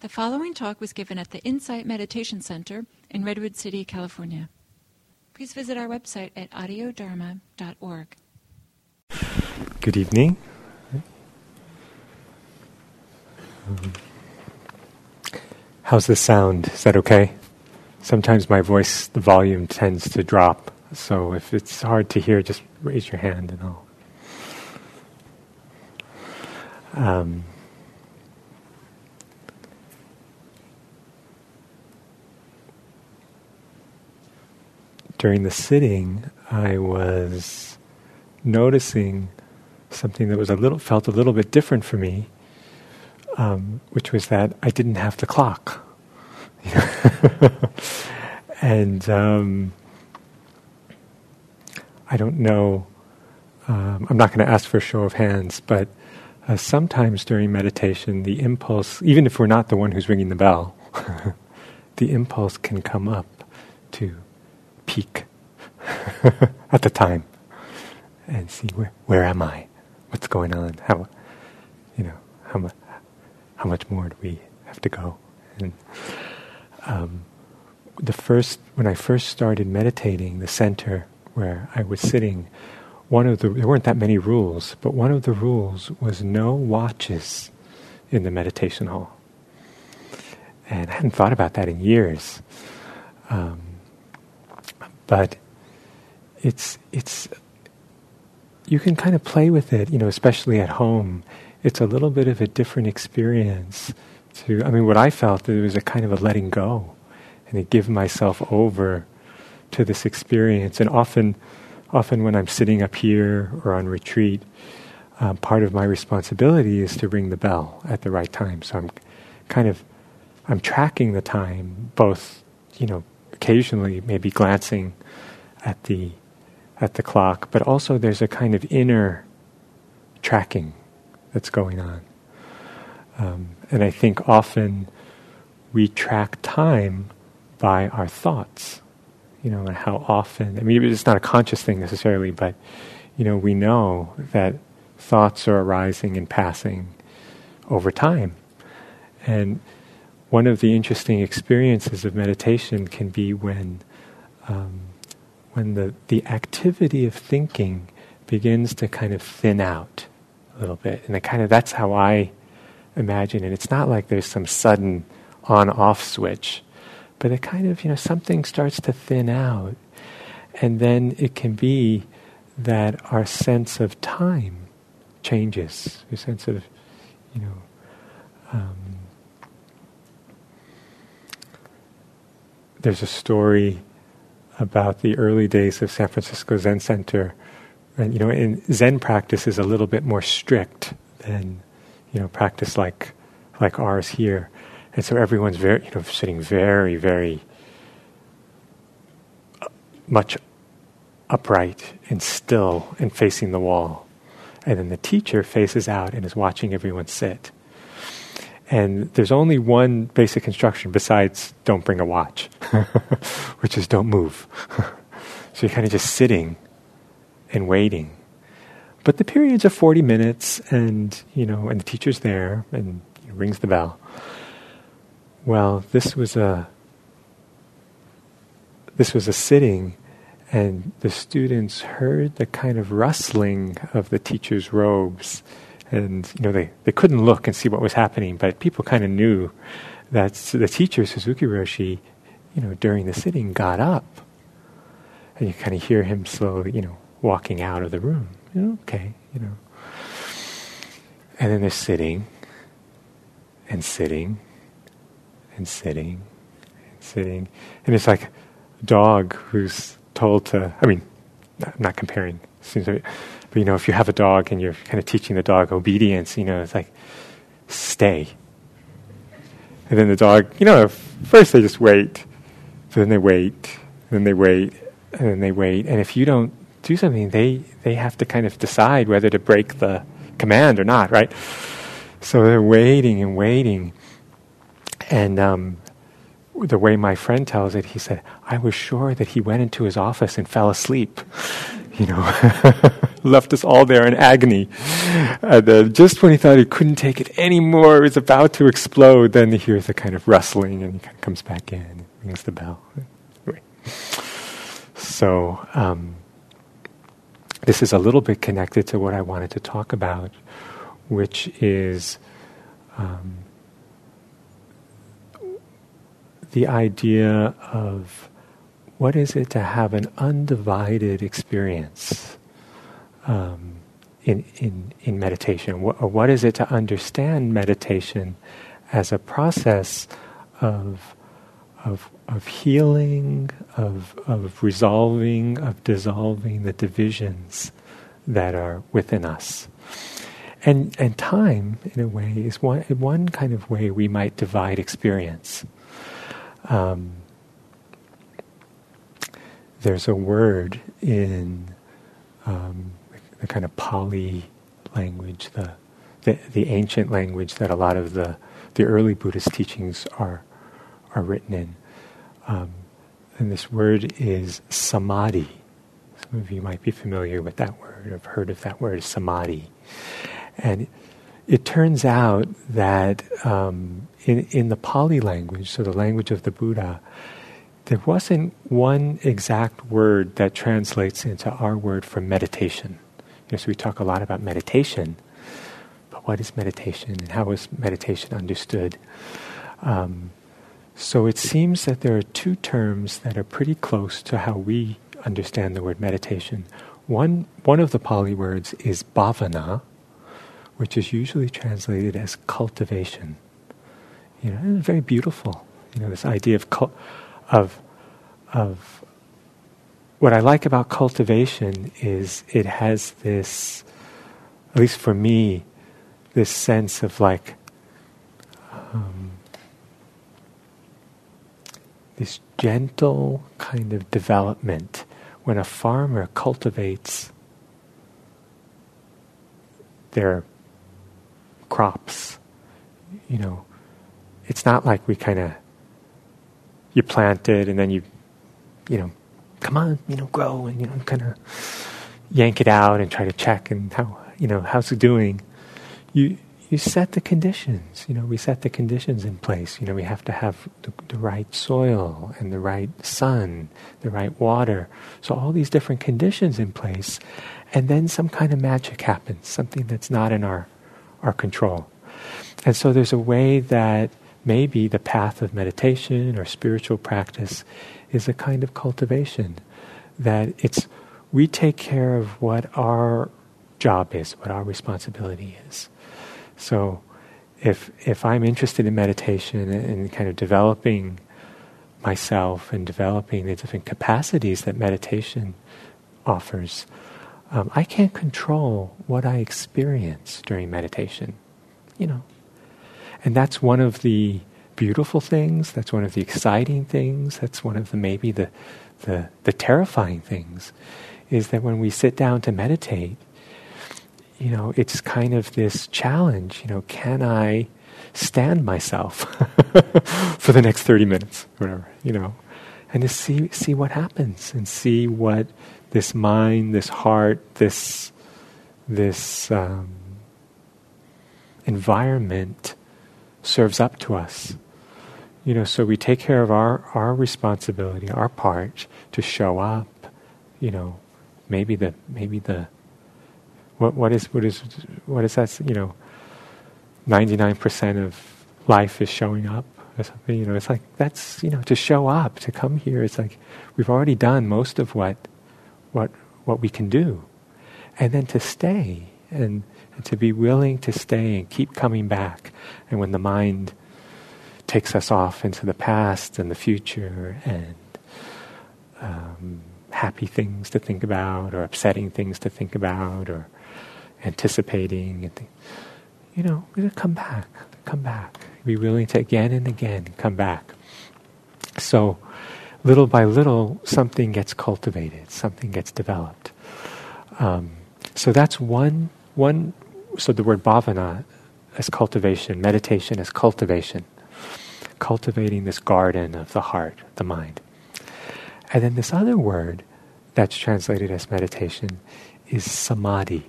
The following talk was given at the Insight Meditation Center in Redwood City, California. Please visit our website at audiodharma.org. Good evening. how's the sound? Is that okay? Sometimes my voice, the volume tends to drop. So if it's hard to hear, just raise your hand and I'll. Um, during the sitting, I was noticing something that was a little felt a little bit different for me, um, which was that I didn't have the clock, and um, I don't know. Um, I'm not going to ask for a show of hands, but uh, sometimes during meditation, the impulse, even if we're not the one who's ringing the bell, the impulse can come up to peek at the time and see where where am I, what's going on, how you know how much how much more do we have to go, and um, the first when I first started meditating, the center where I was sitting, one of the there weren't that many rules, but one of the rules was no watches in the meditation hall. And I hadn't thought about that in years. Um, but it's it's you can kind of play with it, you know, especially at home. It's a little bit of a different experience. To I mean, what I felt it was a kind of a letting go, and to give myself over to this experience. And often, often when I'm sitting up here or on retreat, um, part of my responsibility is to ring the bell at the right time. So I'm kind of I'm tracking the time, both you know, occasionally maybe glancing at the at the clock, but also there's a kind of inner tracking that's going on. Um, and I think often we track time by our thoughts, you know, how often, I mean, it's not a conscious thing necessarily, but, you know, we know that thoughts are arising and passing over time. And one of the interesting experiences of meditation can be when um, when the, the activity of thinking begins to kind of thin out a little bit. And kind of that's how I imagine it. It's not like there's some sudden on off switch, but it kind of, you know, something starts to thin out. And then it can be that our sense of time changes, a sense of, you know, um, there's a story about the early days of San Francisco Zen Center. And, you know, in Zen practice is a little bit more strict than, you know, practice like, like ours here. And so everyone's very, you know, sitting very, very uh, much upright and still and facing the wall. And then the teacher faces out and is watching everyone sit. And there's only one basic instruction besides don't bring a watch, which is don't move. so you're kind of just sitting and waiting. But the periods are 40 minutes, and you know, and the teacher's there and he rings the bell. Well, this was a this was a sitting, and the students heard the kind of rustling of the teacher's robes and you know they, they couldn't look and see what was happening, but people kind of knew that the teacher Suzuki Roshi, you know, during the sitting got up, and you kind of hear him slowly, you know, walking out of the room. You know, okay, you know, and then they're sitting, and sitting, and sitting, and sitting, and it's like a dog who's told to. I mean, I'm not comparing. Seems but you know, if you have a dog and you're kind of teaching the dog obedience, you know, it's like, stay. And then the dog, you know, first they just wait, then they wait, then they wait, and then they wait. And if you don't do something, they, they have to kind of decide whether to break the command or not, right? So they're waiting and waiting. And um, the way my friend tells it, he said, I was sure that he went into his office and fell asleep you know, left us all there in agony. And then just when he thought he couldn't take it anymore, it was about to explode, then he hears a kind of rustling and he kind of comes back in and rings the bell. Anyway. So, um, this is a little bit connected to what I wanted to talk about, which is um, the idea of what is it to have an undivided experience um, in, in, in meditation? What, or what is it to understand meditation as a process of, of, of healing, of, of resolving, of dissolving the divisions that are within us? And, and time, in a way, is one, one kind of way we might divide experience. Um, there's a word in um, the kind of Pali language, the, the, the ancient language that a lot of the the early Buddhist teachings are are written in, um, and this word is samadhi. Some of you might be familiar with that word, or have heard of that word, samadhi, and it turns out that um, in in the Pali language, so the language of the Buddha there wasn't one exact word that translates into our word for meditation. You know, so we talk a lot about meditation, but what is meditation and how is meditation understood? Um, so it seems that there are two terms that are pretty close to how we understand the word meditation. One, one of the Pali words is bhavana, which is usually translated as cultivation. You know, it's very beautiful. You know, this idea of cult of of what I like about cultivation is it has this, at least for me, this sense of like um, this gentle kind of development when a farmer cultivates their crops. You know, it's not like we kind of you plant it and then you, you know, come on, you know, grow and you know, kind of yank it out and try to check and how you know how's it doing. You you set the conditions. You know, we set the conditions in place. You know, we have to have the, the right soil and the right sun, the right water. So all these different conditions in place, and then some kind of magic happens. Something that's not in our our control. And so there's a way that maybe the path of meditation or spiritual practice is a kind of cultivation that it's we take care of what our job is, what our responsibility is. So if if I'm interested in meditation and kind of developing myself and developing the different capacities that meditation offers, um, I can't control what I experience during meditation. You know, and that's one of the beautiful things, that's one of the exciting things, that's one of the maybe the, the, the terrifying things, is that when we sit down to meditate, you know, it's kind of this challenge, you know, can I stand myself for the next 30 minutes, whatever, you know, and to see, see what happens and see what this mind, this heart, this, this um, environment serves up to us. You know, so we take care of our, our responsibility, our part to show up. You know, maybe the maybe the what what is what is what is that? You know, ninety nine percent of life is showing up or something. You know, it's like that's you know to show up to come here. It's like we've already done most of what what what we can do, and then to stay and and to be willing to stay and keep coming back. And when the mind takes us off into the past and the future and um, happy things to think about or upsetting things to think about or anticipating and th- you know to come back come back. Be willing to again and again come back. So little by little something gets cultivated something gets developed. Um, so that's one one so the word bhavana as cultivation, meditation as cultivation, cultivating this garden of the heart, the mind. And then this other word that's translated as meditation is samadhi.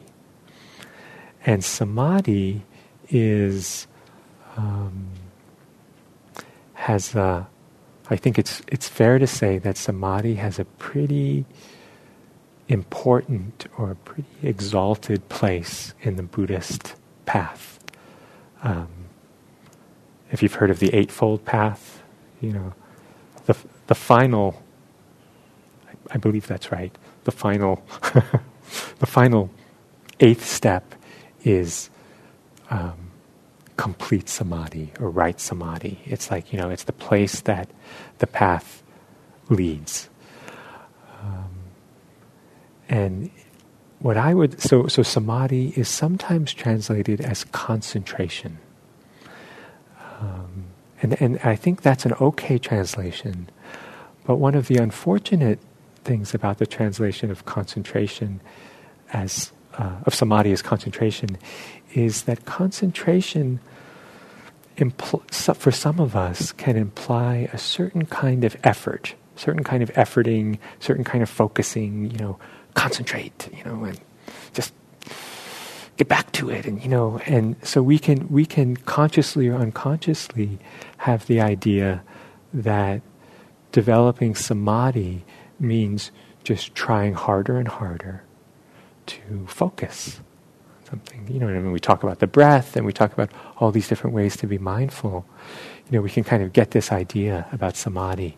And samadhi is um, has a, I think it's it's fair to say that samadhi has a pretty important or pretty exalted place in the Buddhist path. Um, if you've heard of the Eightfold Path, you know, the the final. I, I believe that's right. The final, the final eighth step is um, complete samadhi or right samadhi. It's like you know, it's the place that the path leads. And what I would so so samadhi is sometimes translated as concentration. Um, and, and I think that's an okay translation. But one of the unfortunate things about the translation of concentration as uh, of samadhi as concentration is that concentration impl- for some of us can imply a certain kind of effort, certain kind of efforting, certain kind of focusing, you know, concentrate, you know, and just get back to it and you know and so we can we can consciously or unconsciously have the idea that developing samadhi means just trying harder and harder to focus something. You know I mean? We talk about the breath and we talk about all these different ways to be mindful. You know we can kind of get this idea about samadhi.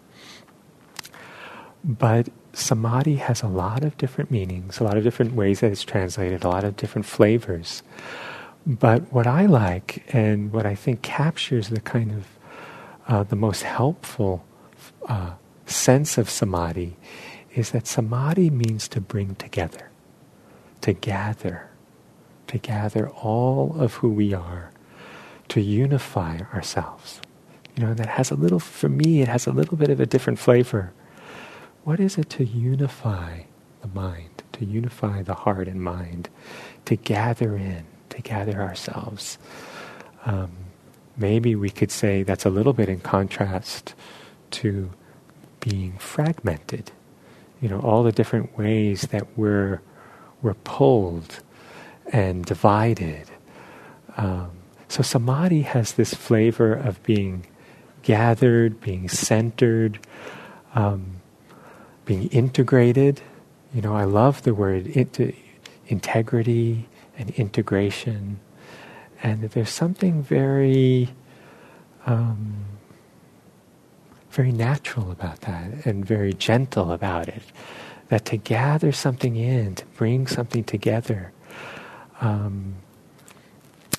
But samadhi has a lot of different meanings, a lot of different ways that it's translated, a lot of different flavors. But what I like and what I think captures the kind of uh, the most helpful uh, sense of samadhi is that samadhi means to bring together, to gather, to gather all of who we are, to unify ourselves. You know, that has a little, for me, it has a little bit of a different flavor what is it to unify the mind, to unify the heart and mind, to gather in, to gather ourselves? Um, maybe we could say that's a little bit in contrast to being fragmented. You know, all the different ways that we're, we're pulled and divided. Um, so samadhi has this flavor of being gathered, being centered, um, being integrated. You know, I love the word integrity and integration. And there's something very, um, very natural about that and very gentle about it. That to gather something in, to bring something together, um,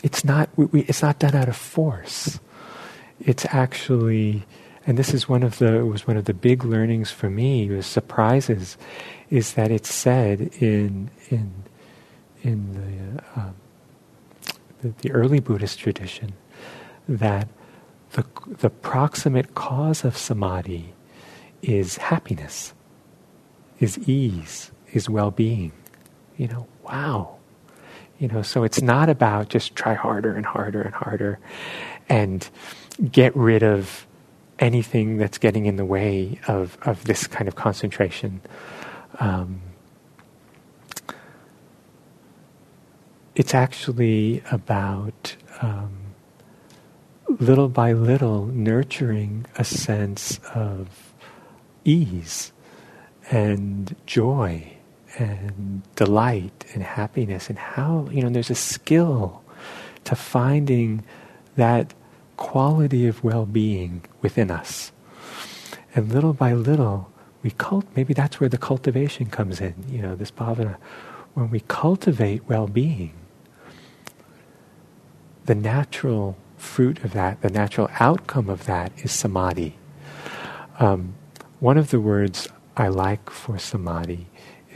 it's not we, it's not done out of force. It's actually and this is one of the was one of the big learnings for me was surprises is that it's said in in in the, uh, the, the early Buddhist tradition that the the proximate cause of samadhi is happiness, is ease, is well-being. You know, wow. You know, so it's not about just try harder and harder and harder and get rid of anything that's getting in the way of, of this kind of concentration. Um, it's actually about um, little by little nurturing a sense of ease and joy and delight and happiness and how you know there's a skill to finding that quality of well-being within us. And little by little, we cult. Maybe that's where the cultivation comes in. You know, this bhavana. When we cultivate well-being, the natural fruit of that, the natural outcome of that, is samadhi. Um, one of the words I like for samadhi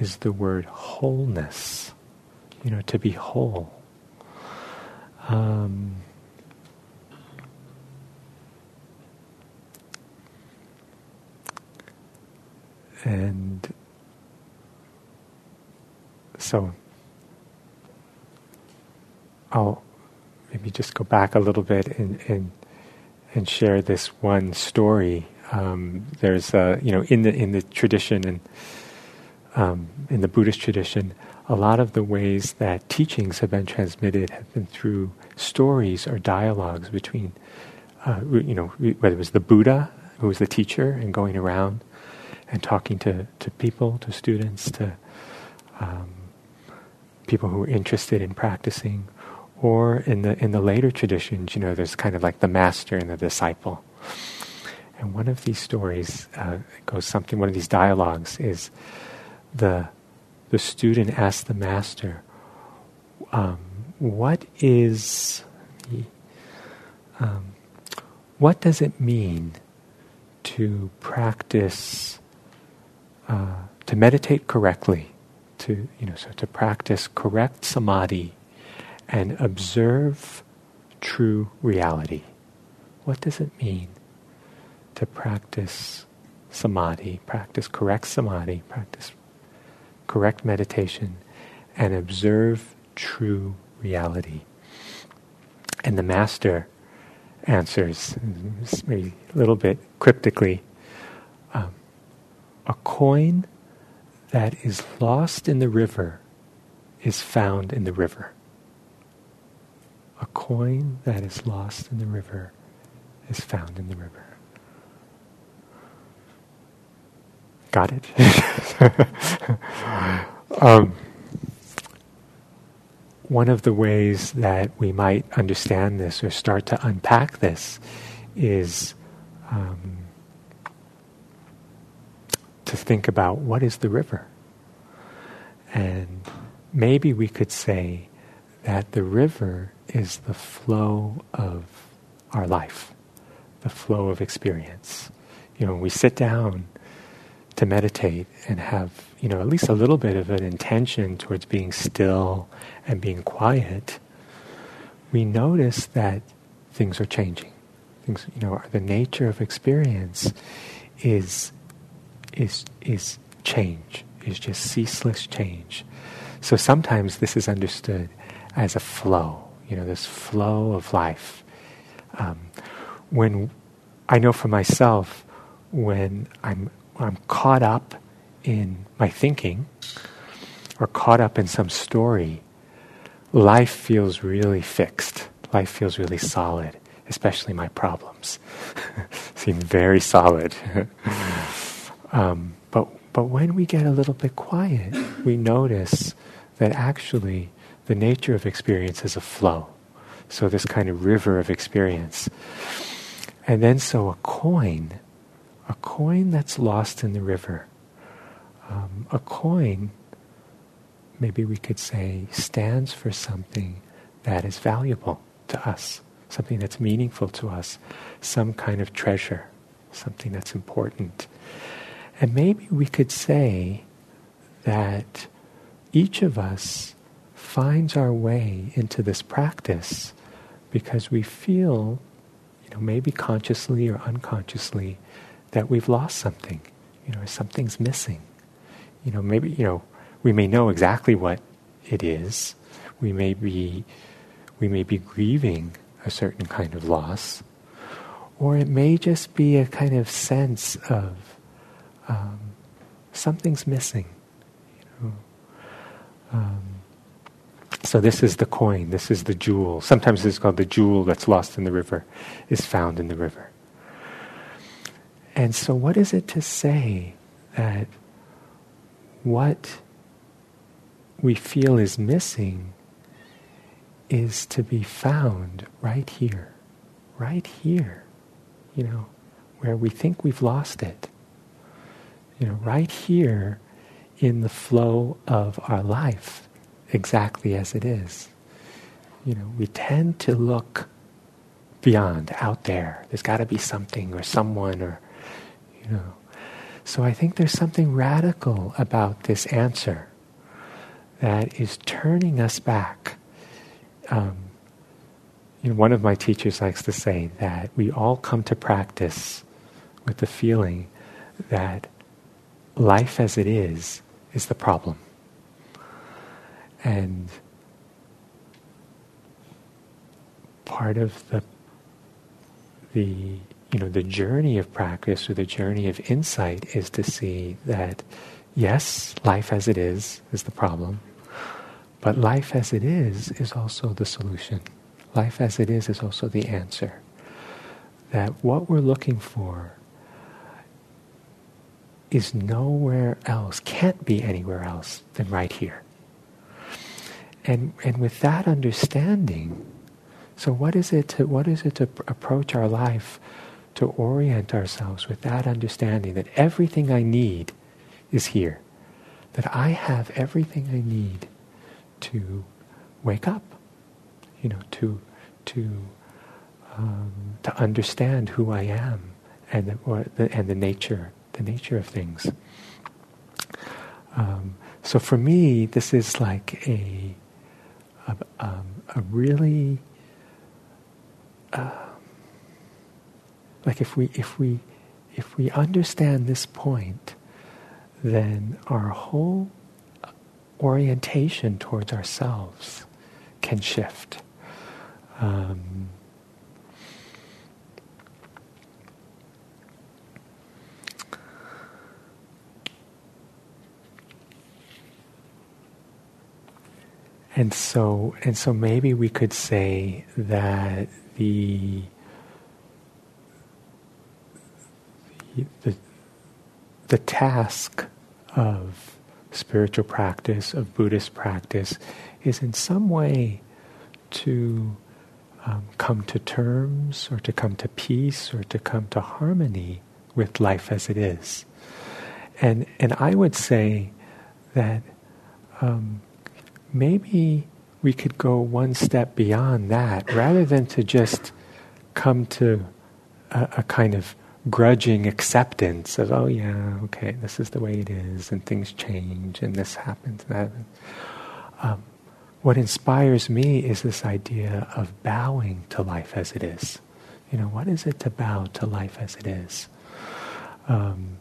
is the word wholeness. You know, to be whole. Um, And so I'll maybe just go back a little bit and, and, and share this one story. Um, there's, a, you know, in the, in the tradition and um, in the Buddhist tradition, a lot of the ways that teachings have been transmitted have been through stories or dialogues between, uh, you know, whether it was the Buddha who was the teacher and going around and talking to, to people, to students, to um, people who are interested in practicing, or in the in the later traditions, you know, there's kind of like the master and the disciple. And one of these stories uh, goes something. One of these dialogues is the the student asks the master, um, "What is um, what does it mean to practice uh, to meditate correctly, to you know, so to practice correct samadhi and observe true reality. What does it mean to practice samadhi, practice correct samadhi, practice correct meditation, and observe true reality? And the master answers, maybe a little bit cryptically, um, a coin that is lost in the river is found in the river. A coin that is lost in the river is found in the river. Got it? um, one of the ways that we might understand this or start to unpack this is um, to think about what is the river. And maybe we could say that the river is the flow of our life, the flow of experience. You know, when we sit down to meditate and have, you know, at least a little bit of an intention towards being still and being quiet, we notice that things are changing. Things, you know, the nature of experience is is is change, is just ceaseless change. So sometimes this is understood as a flow you know, this flow of life. Um, when I know for myself, when I'm I'm caught up in my thinking or caught up in some story, life feels really fixed. Life feels really solid, especially my problems seem very solid. um, but but when we get a little bit quiet, we notice that actually the nature of experience is a flow. So, this kind of river of experience. And then, so a coin, a coin that's lost in the river, um, a coin, maybe we could say, stands for something that is valuable to us, something that's meaningful to us, some kind of treasure, something that's important. And maybe we could say that each of us finds our way into this practice because we feel, you know, maybe consciously or unconsciously, that we've lost something, you know, something's missing. You know, maybe, you know, we may know exactly what it is. We may be, we may be grieving a certain kind of loss, or it may just be a kind of sense of um, something's missing. You know. Um, so this is the coin, this is the jewel. Sometimes it's called the jewel that's lost in the river, is found in the river. And so, what is it to say that what we feel is missing is to be found right here, right here, you know, where we think we've lost it. You know, right here in the flow of our life exactly as it is. You know, we tend to look beyond, out there. There's got to be something or someone or, you know. So I think there's something radical about this answer that is turning us back. Um, you know, one of my teachers likes to say that we all come to practice with the feeling that life as it is is the problem. And part of the the you know the journey of practice or the journey of insight is to see that yes, life as it is is the problem, but life as it is is also the solution. Life as it is is also the answer. That what we're looking for is nowhere else, can't be anywhere else than right here. And, and with that understanding, so what is it to, what is it to approach our life to orient ourselves with that understanding that everything I need is here, that I have everything I need to wake up, you know, to to um, to understand who I am and the, and the nature the nature of things. Um, so for me, this is like a a, um, a really uh, like if we if we if we understand this point, then our whole orientation towards ourselves can shift. Um, and so and so maybe we could say that the the, the task of spiritual practice, of Buddhist practice, is in some way to um, come to terms or to come to peace or to come to harmony with life as it is. And, and I would say that um, maybe we could go one step beyond that rather than to just come to a, a kind of grudging acceptance of, oh yeah, okay, this is the way it is, and things change, and this happens, and that happens. Um, what inspires me is this idea of bowing to life as it is. You know, what is it to bow to life as it is? Um,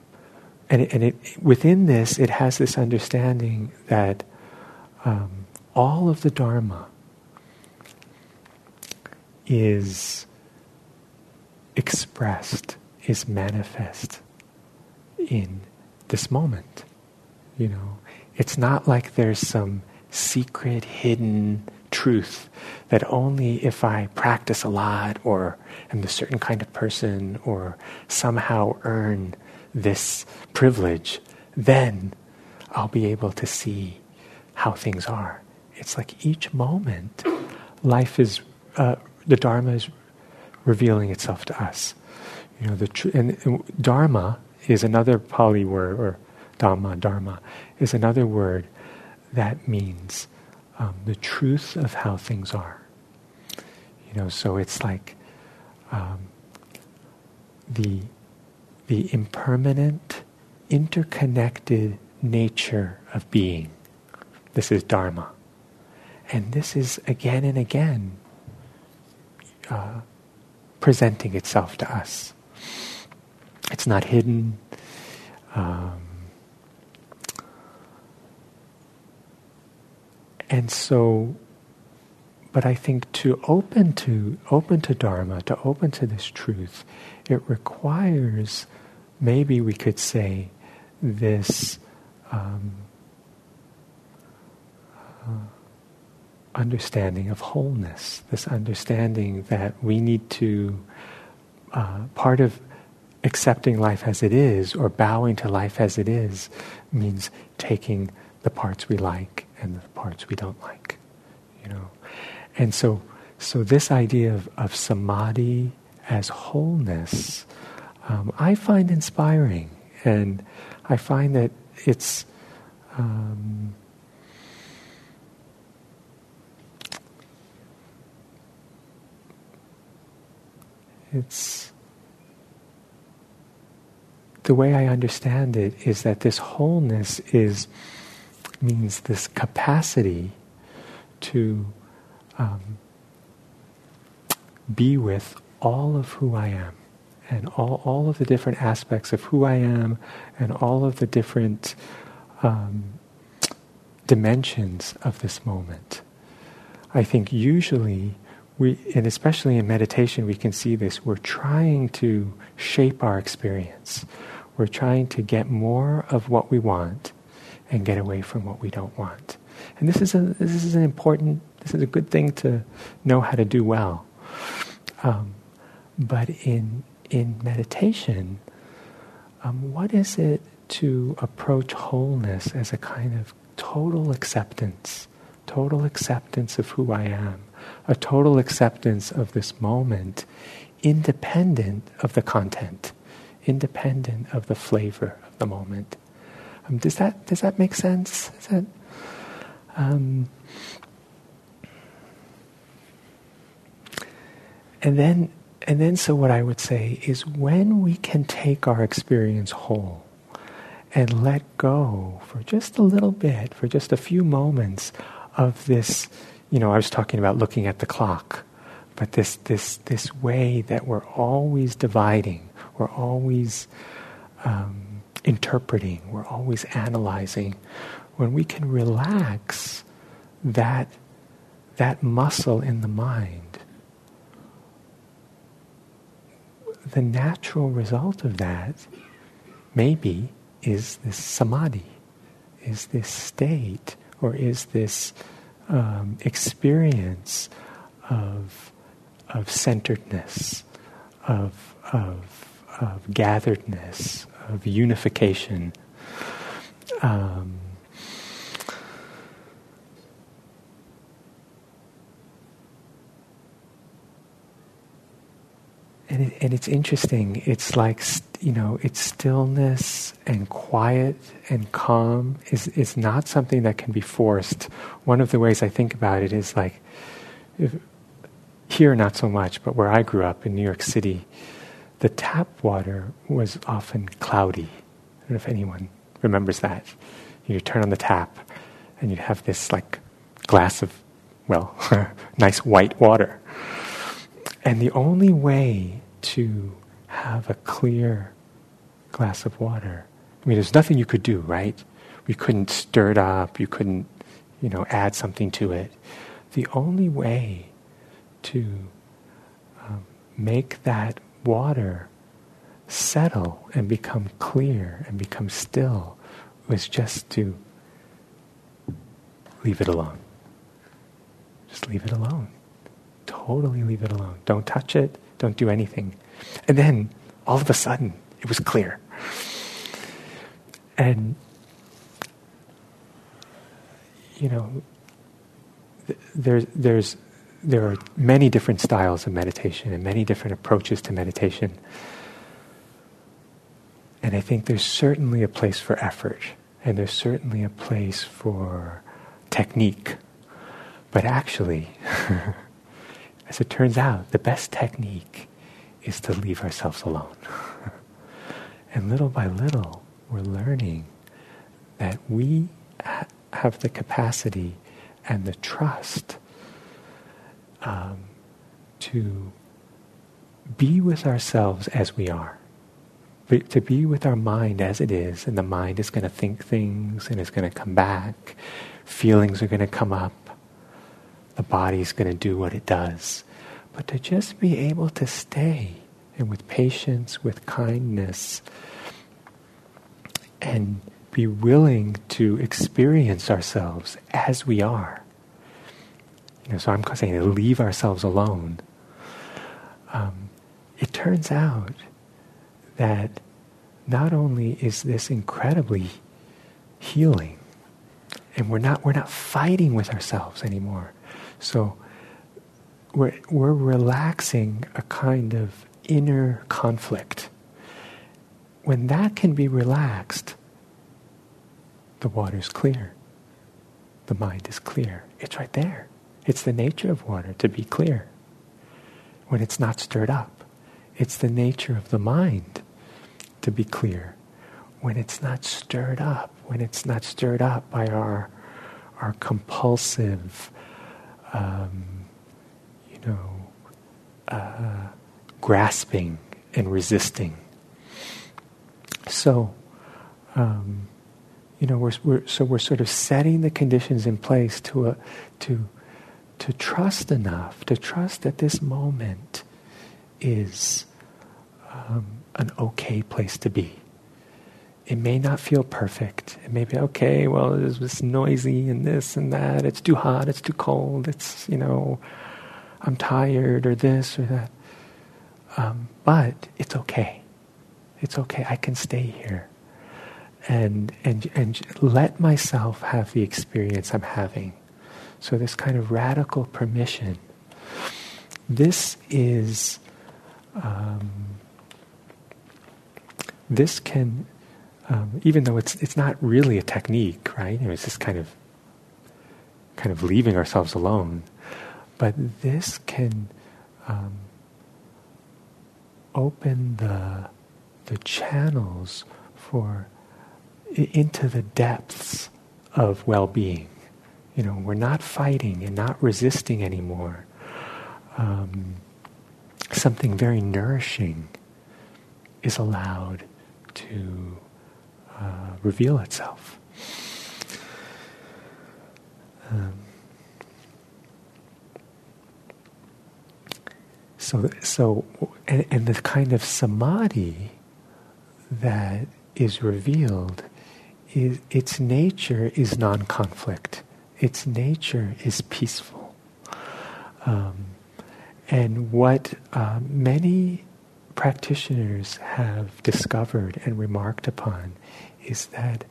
and it, and it, within this, it has this understanding that um, all of the Dharma is expressed is manifest in this moment. You know, it's not like there's some secret, hidden truth that only if I practice a lot or am a certain kind of person or somehow earn this privilege, then I'll be able to see how things are. It's like each moment, life is, uh, the Dharma is revealing itself to us. You know, the tr- and, and dharma is another Pali word, or dhamma, dharma, is another word that means um, the truth of how things are. You know, so it's like um, the the impermanent, interconnected nature of being. This is dharma, and this is again and again uh, presenting itself to us. It's not hidden. Um, and so, but I think to open to open to Dharma, to open to this truth, it requires, maybe we could say, this um, uh, understanding of wholeness. This understanding that we need to uh, part of accepting life as it is or bowing to life as it is means taking the parts we like and the parts we don't like you know and so so this idea of, of samadhi as wholeness um, i find inspiring and i find that it's um, it's the way I understand it is that this wholeness is means this capacity to um, be with all of who I am and all, all of the different aspects of who I am and all of the different um, dimensions of this moment. I think usually we, and especially in meditation, we can see this. We're trying to shape our experience. We're trying to get more of what we want and get away from what we don't want. And this is a this is an important this is a good thing to know how to do well. Um, but in in meditation, um, what is it to approach wholeness as a kind of total acceptance, total acceptance of who I am, a total acceptance of this moment, independent of the content, independent of the flavor of the moment. Um, does that does that make sense? Is that um, and then and then so what I would say is when we can take our experience whole and let go for just a little bit, for just a few moments of this, you know, I was talking about looking at the clock, but this this this way that we're always dividing, we're always um, interpreting, we're always analyzing. When we can relax that that muscle in the mind, the natural result of that maybe is this samadhi, is this state, or is this um, experience of, of centeredness, of, of, of gatheredness, of unification. Um, and, it, and it's interesting. It's like you know, it's stillness and quiet and calm is is not something that can be forced. One of the ways I think about it is like, if, here not so much, but where I grew up in New York City, the tap water was often cloudy. I don't know if anyone remembers that. You turn on the tap, and you'd have this like glass of, well, nice white water. And the only way to have a clear glass of water, I mean, there's nothing you could do, right? You couldn't stir it up, you couldn't, you know, add something to it. The only way to um, make that water settle and become clear and become still was just to leave it alone. Just leave it alone. Totally leave it alone. Don't touch it. Don't do anything. And then, all of a sudden, it was clear. And, you know, there's, there's, there are many different styles of meditation and many different approaches to meditation. And I think there's certainly a place for effort, and there's certainly a place for technique. But actually, as it turns out, the best technique is to leave ourselves alone. and little by little, we're learning that we ha- have the capacity and the trust um, to be with ourselves as we are. But to be with our mind as it is, and the mind is going to think things and it's going to come back, feelings are going to come up, the body's going to do what it does but to just be able to stay and with patience, with kindness, and be willing to experience ourselves as we are. You know, so I'm saying leave ourselves alone. Um, it turns out that not only is this incredibly healing, and we're not we're not fighting with ourselves anymore. So we're, we're relaxing a kind of inner conflict. When that can be relaxed, the water's clear. The mind is clear. It's right there. It's the nature of water to be clear when it's not stirred up. It's the nature of the mind to be clear when it's not stirred up, when it's not stirred up by our, our compulsive, um, you know, uh, grasping and resisting. So, um, you know, we're, we're, so we're sort of setting the conditions in place to, uh, to, to trust enough, to trust that this moment is um, an okay place to be. It may not feel perfect. It may be okay. Well, it's noisy and this and that. It's too hot. It's too cold. It's you know, I'm tired or this or that. Um, but it's okay. It's okay. I can stay here, and and and let myself have the experience I'm having. So this kind of radical permission. This is. Um, this can um, even though it's it's not really a technique, right? it's just kind of kind of leaving ourselves alone. But this can um, open the the channels for into the depths of well-being. You know, we're not fighting and not resisting anymore. Um, something very nourishing is allowed to uh, reveal itself. Um, so, so, and, and the kind of samadhi that is revealed is its nature is non-conflict. Its nature is peaceful. Um, and what uh, many practitioners have discovered and remarked upon is that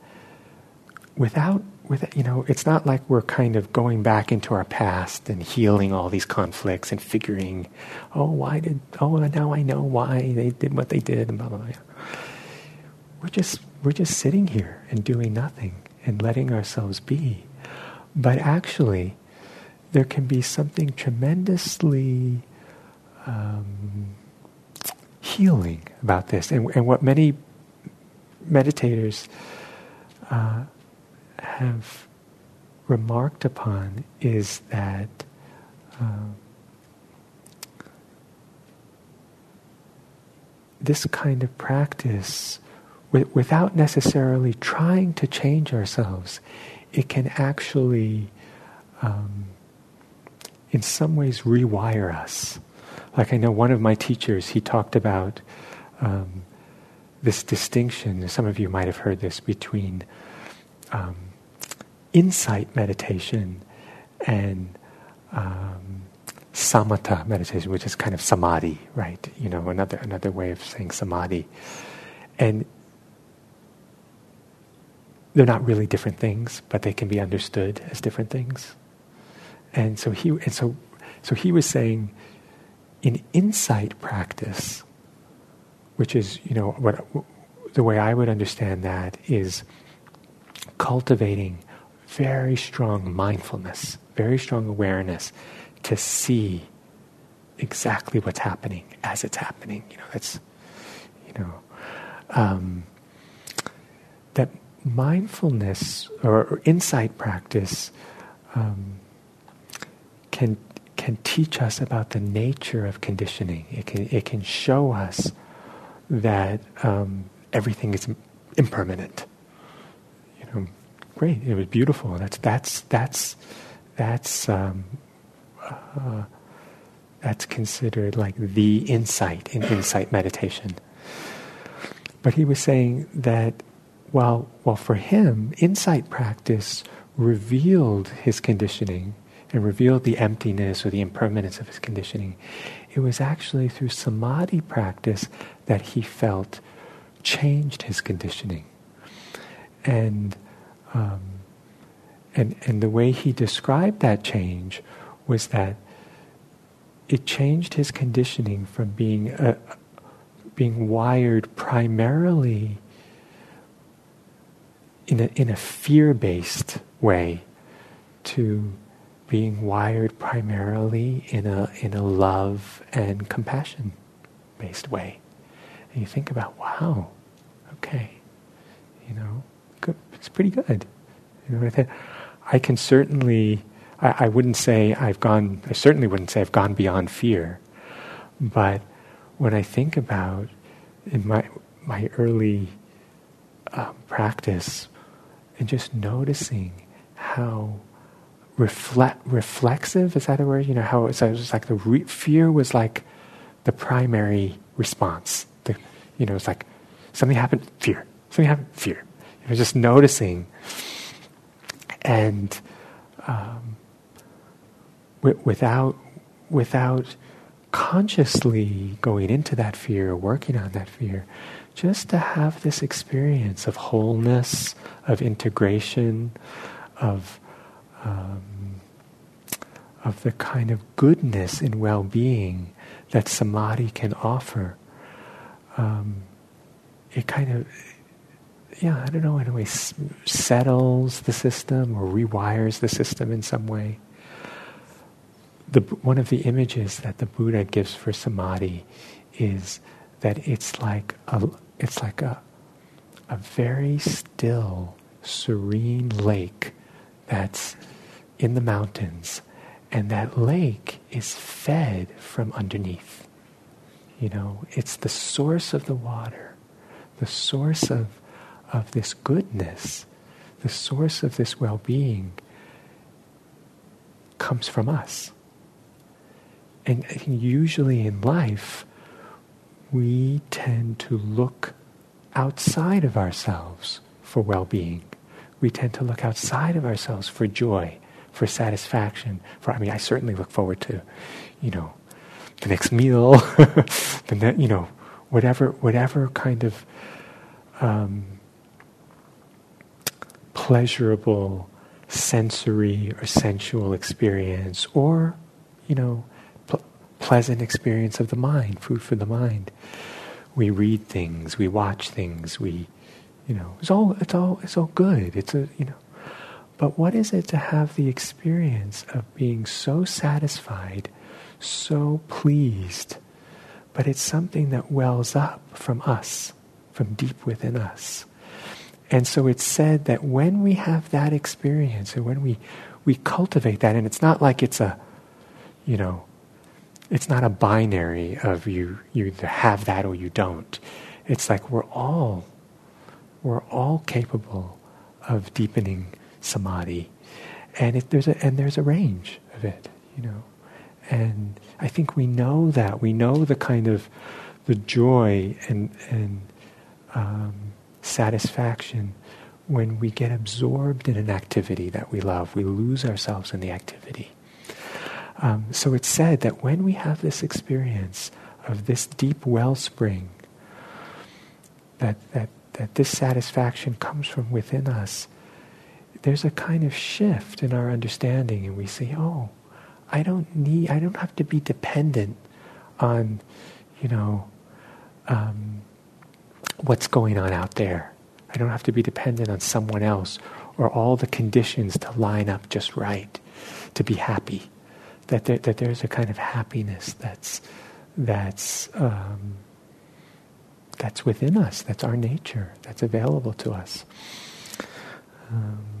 without, with, you know, it's not like we're kind of going back into our past and healing all these conflicts and figuring, oh, why did, oh, now I know why they did what they did and blah, blah, blah. We're just, we're just sitting here and doing nothing and letting ourselves be. But actually, there can be something tremendously um, healing about this. And, and what many meditators uh, have remarked upon is that uh, this kind of practice, w- without necessarily trying to change ourselves, it can actually, um, in some ways, rewire us. Like I know one of my teachers, he talked about um, this distinction, some of you might have heard this, between um, insight meditation and um, samatha meditation, which is kind of samadhi, right? You know, another another way of saying samadhi, and they're not really different things, but they can be understood as different things. And so he and so so he was saying, in insight practice, which is, you know, what the way I would understand that is cultivating very strong mindfulness, very strong awareness to see exactly what's happening as it's happening. You know, that's, you know, um, that mindfulness or, or insight practice um, can can teach us about the nature of conditioning. It can it can show us that um, everything is impermanent. You know, great. It was beautiful. That's that's that's that's um, uh, that's considered like the insight in insight meditation. But he was saying that while while for him insight practice revealed his conditioning and revealed the emptiness or the impermanence of his conditioning, it was actually through samadhi practice that he felt changed his conditioning. And, um, and, and the way he described that change was that it changed his conditioning from being, being wired primarily in a, in a fear based way to being wired primarily in a, in a love and compassion based way. And you think about, wow, okay, you know, good, it's pretty good. You know, I can certainly, I, I wouldn't say I've gone, I certainly wouldn't say I've gone beyond fear, but when I think about in my, my early uh, practice and just noticing how reflect, reflexive, is that a word? You know, how it was like the re- fear was like the primary response. The, you know, it's like something happened, fear. something happened, fear. You know, just noticing and um, w- without without consciously going into that fear, working on that fear, just to have this experience of wholeness, of integration, of um, of the kind of goodness and well-being that samadhi can offer. Um, it kind of, yeah, I don't know, in a way, s- settles the system or rewires the system in some way. The, one of the images that the Buddha gives for samadhi is that it's like a, it's like a, a very still, serene lake that's in the mountains and that lake is fed from underneath. You know, it's the source of the water, the source of, of this goodness, the source of this well being comes from us. And usually in life, we tend to look outside of ourselves for well being. We tend to look outside of ourselves for joy for satisfaction. For I mean, I certainly look forward to, you know, the next meal, the ne- you know, whatever whatever kind of um, pleasurable sensory or sensual experience, or you know, pl- pleasant experience of the mind, food for the mind. We read things, we watch things, we, you know, it's all it's all it's all good. It's a you know but what is it to have the experience of being so satisfied, so pleased? But it's something that wells up from us, from deep within us. And so it's said that when we have that experience and when we, we cultivate that, and it's not like it's a, you know, it's not a binary of you, you either have that or you don't. It's like we're all, we're all capable of deepening samadhi, and there's a and there's a range of it, you know, and I think we know that. We know the kind of the joy and and um, satisfaction when we get absorbed in an activity that we love, we lose ourselves in the activity. Um, so it's said that when we have this experience of this deep wellspring, that, that, that this satisfaction comes from within us, there's a kind of shift in our understanding, and we say, oh, I don't need, I don't have to be dependent on, you know, um, what's going on out there. I don't have to be dependent on someone else or all the conditions to line up just right to be happy. That, there, that there's a kind of happiness that's, that's, um, that's within us, that's our nature, that's available to us. Um,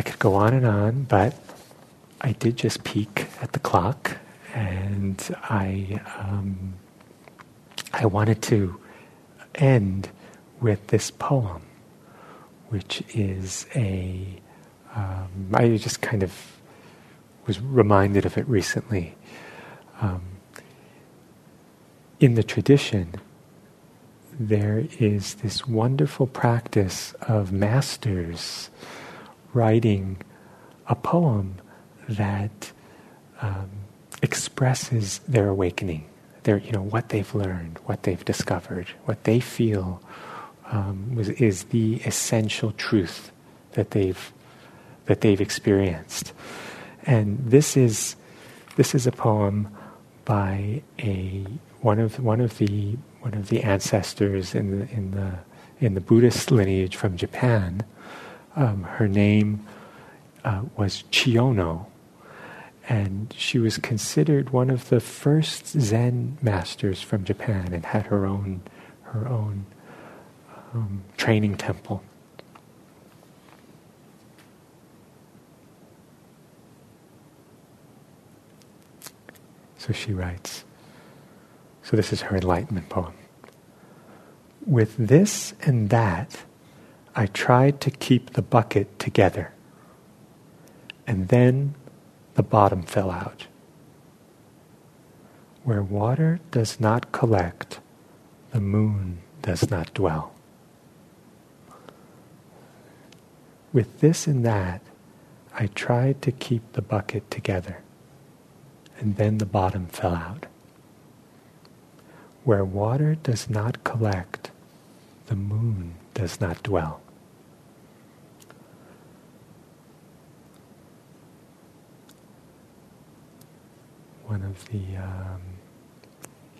I could go on and on, but I did just peek at the clock, and I um, I wanted to end with this poem, which is a um, I just kind of was reminded of it recently. Um, in the tradition, there is this wonderful practice of masters writing a poem that um, expresses their awakening, their you know what they've learned, what they've discovered, what they feel um, was, is the essential truth that they've that they've experienced, and this is this is a poem by a one of one of the one of the ancestors in the in the in the Buddhist lineage from Japan um, her name uh, was Chiyono, and she was considered one of the first Zen masters from Japan, and had her own her own um, training temple. So she writes. So this is her enlightenment poem. With this and that I tried to keep the bucket together. And then the bottom fell out. Where water does not collect, the moon does not dwell. With this and that, I tried to keep the bucket together, and then the bottom fell out. Where water does not collect, the moon does not dwell. One of the, um,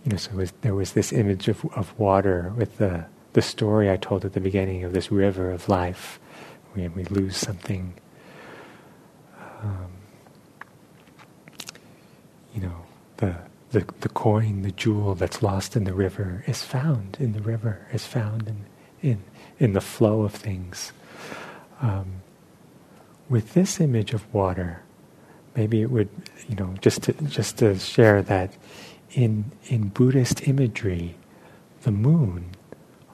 you know, so was, there was this image of, of water with the, the story I told at the beginning of this river of life. When we lose something, um, you know, the the, the coin, the jewel that's lost in the river is found in the river, is found in, in, in the flow of things. Um, with this image of water, maybe it would, you know, just to, just to share that in, in Buddhist imagery, the moon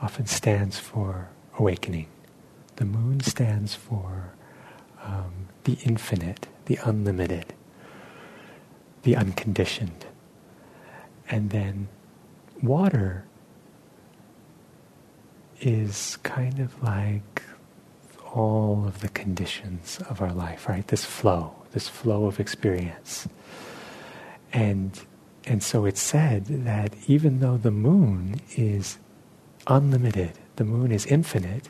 often stands for awakening. The moon stands for um, the infinite, the unlimited, the unconditioned. And then water is kind of like all of the conditions of our life, right? This flow, this flow of experience. And and so it's said that even though the moon is unlimited, the moon is infinite,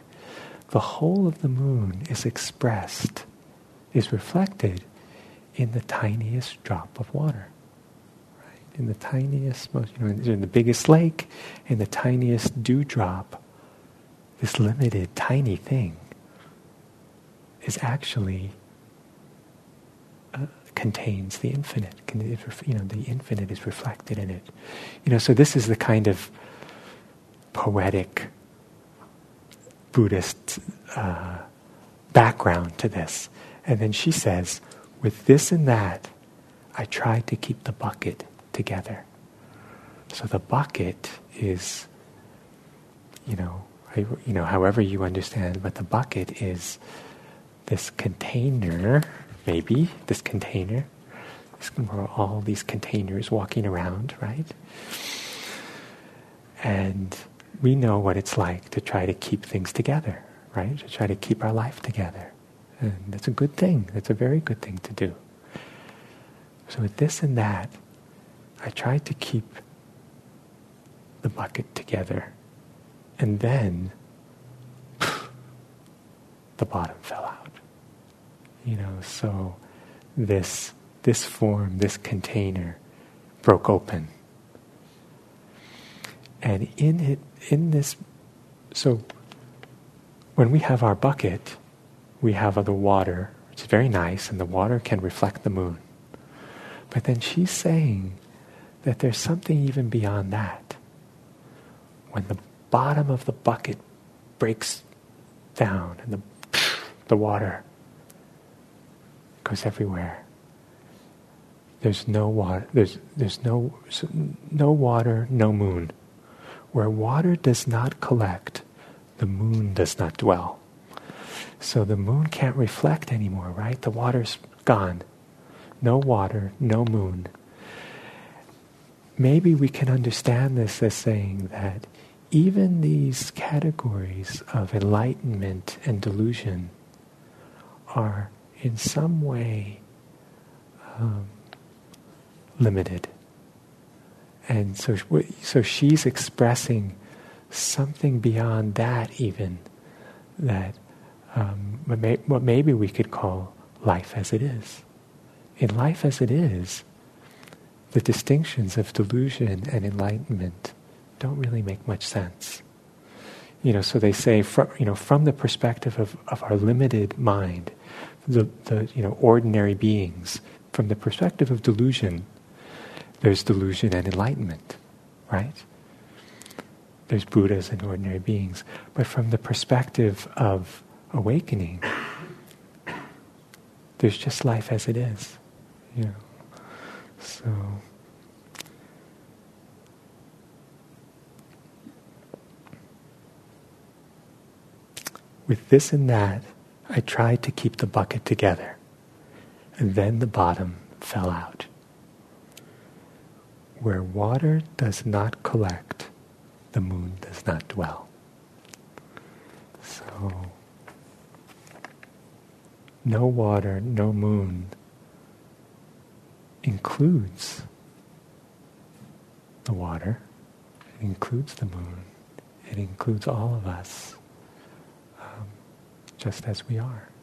the whole of the moon is expressed, is reflected in the tiniest drop of water Right? in the tiniest, most, you know, in the biggest lake, in the tiniest dewdrop, this limited, tiny thing is actually uh, contains the infinite. You know, the infinite is reflected in it. You know, so this is the kind of poetic Buddhist uh, background to this. And then she says, with this and that, I tried to keep the bucket together. So the bucket is, you know, you know, however you understand, but the bucket is this container, maybe this container. This, all these containers walking around, right? And we know what it's like to try to keep things together, right? To try to keep our life together. And that's a good thing. That's a very good thing to do. So with this and that, I tried to keep the bucket together. And then the bottom fell out. You know, so this this form, this container broke open. And in it in this so when we have our bucket, we have the water, which is very nice, and the water can reflect the moon. But then she's saying that there's something even beyond that. When the bottom of the bucket breaks down and the, the water goes everywhere. There's no water. There's, there's no, no water, no moon. Where water does not collect, the moon does not dwell. So the moon can't reflect anymore, right? The water's gone. No water, no moon maybe we can understand this as saying that even these categories of enlightenment and delusion are in some way um, limited. And so, so she's expressing something beyond that, even that um, what, may, what maybe we could call life as it is. In life as it is, the distinctions of delusion and enlightenment don't really make much sense. You know, so they say from you know from the perspective of, of our limited mind, the, the you know ordinary beings, from the perspective of delusion, there's delusion and enlightenment, right? There's Buddhas and ordinary beings. But from the perspective of awakening, there's just life as it is. You know. So. With this and that, I tried to keep the bucket together, and then the bottom fell out. where water does not collect, the moon does not dwell. So, no water, no moon includes the water, it includes the moon, it includes all of us, just as we are.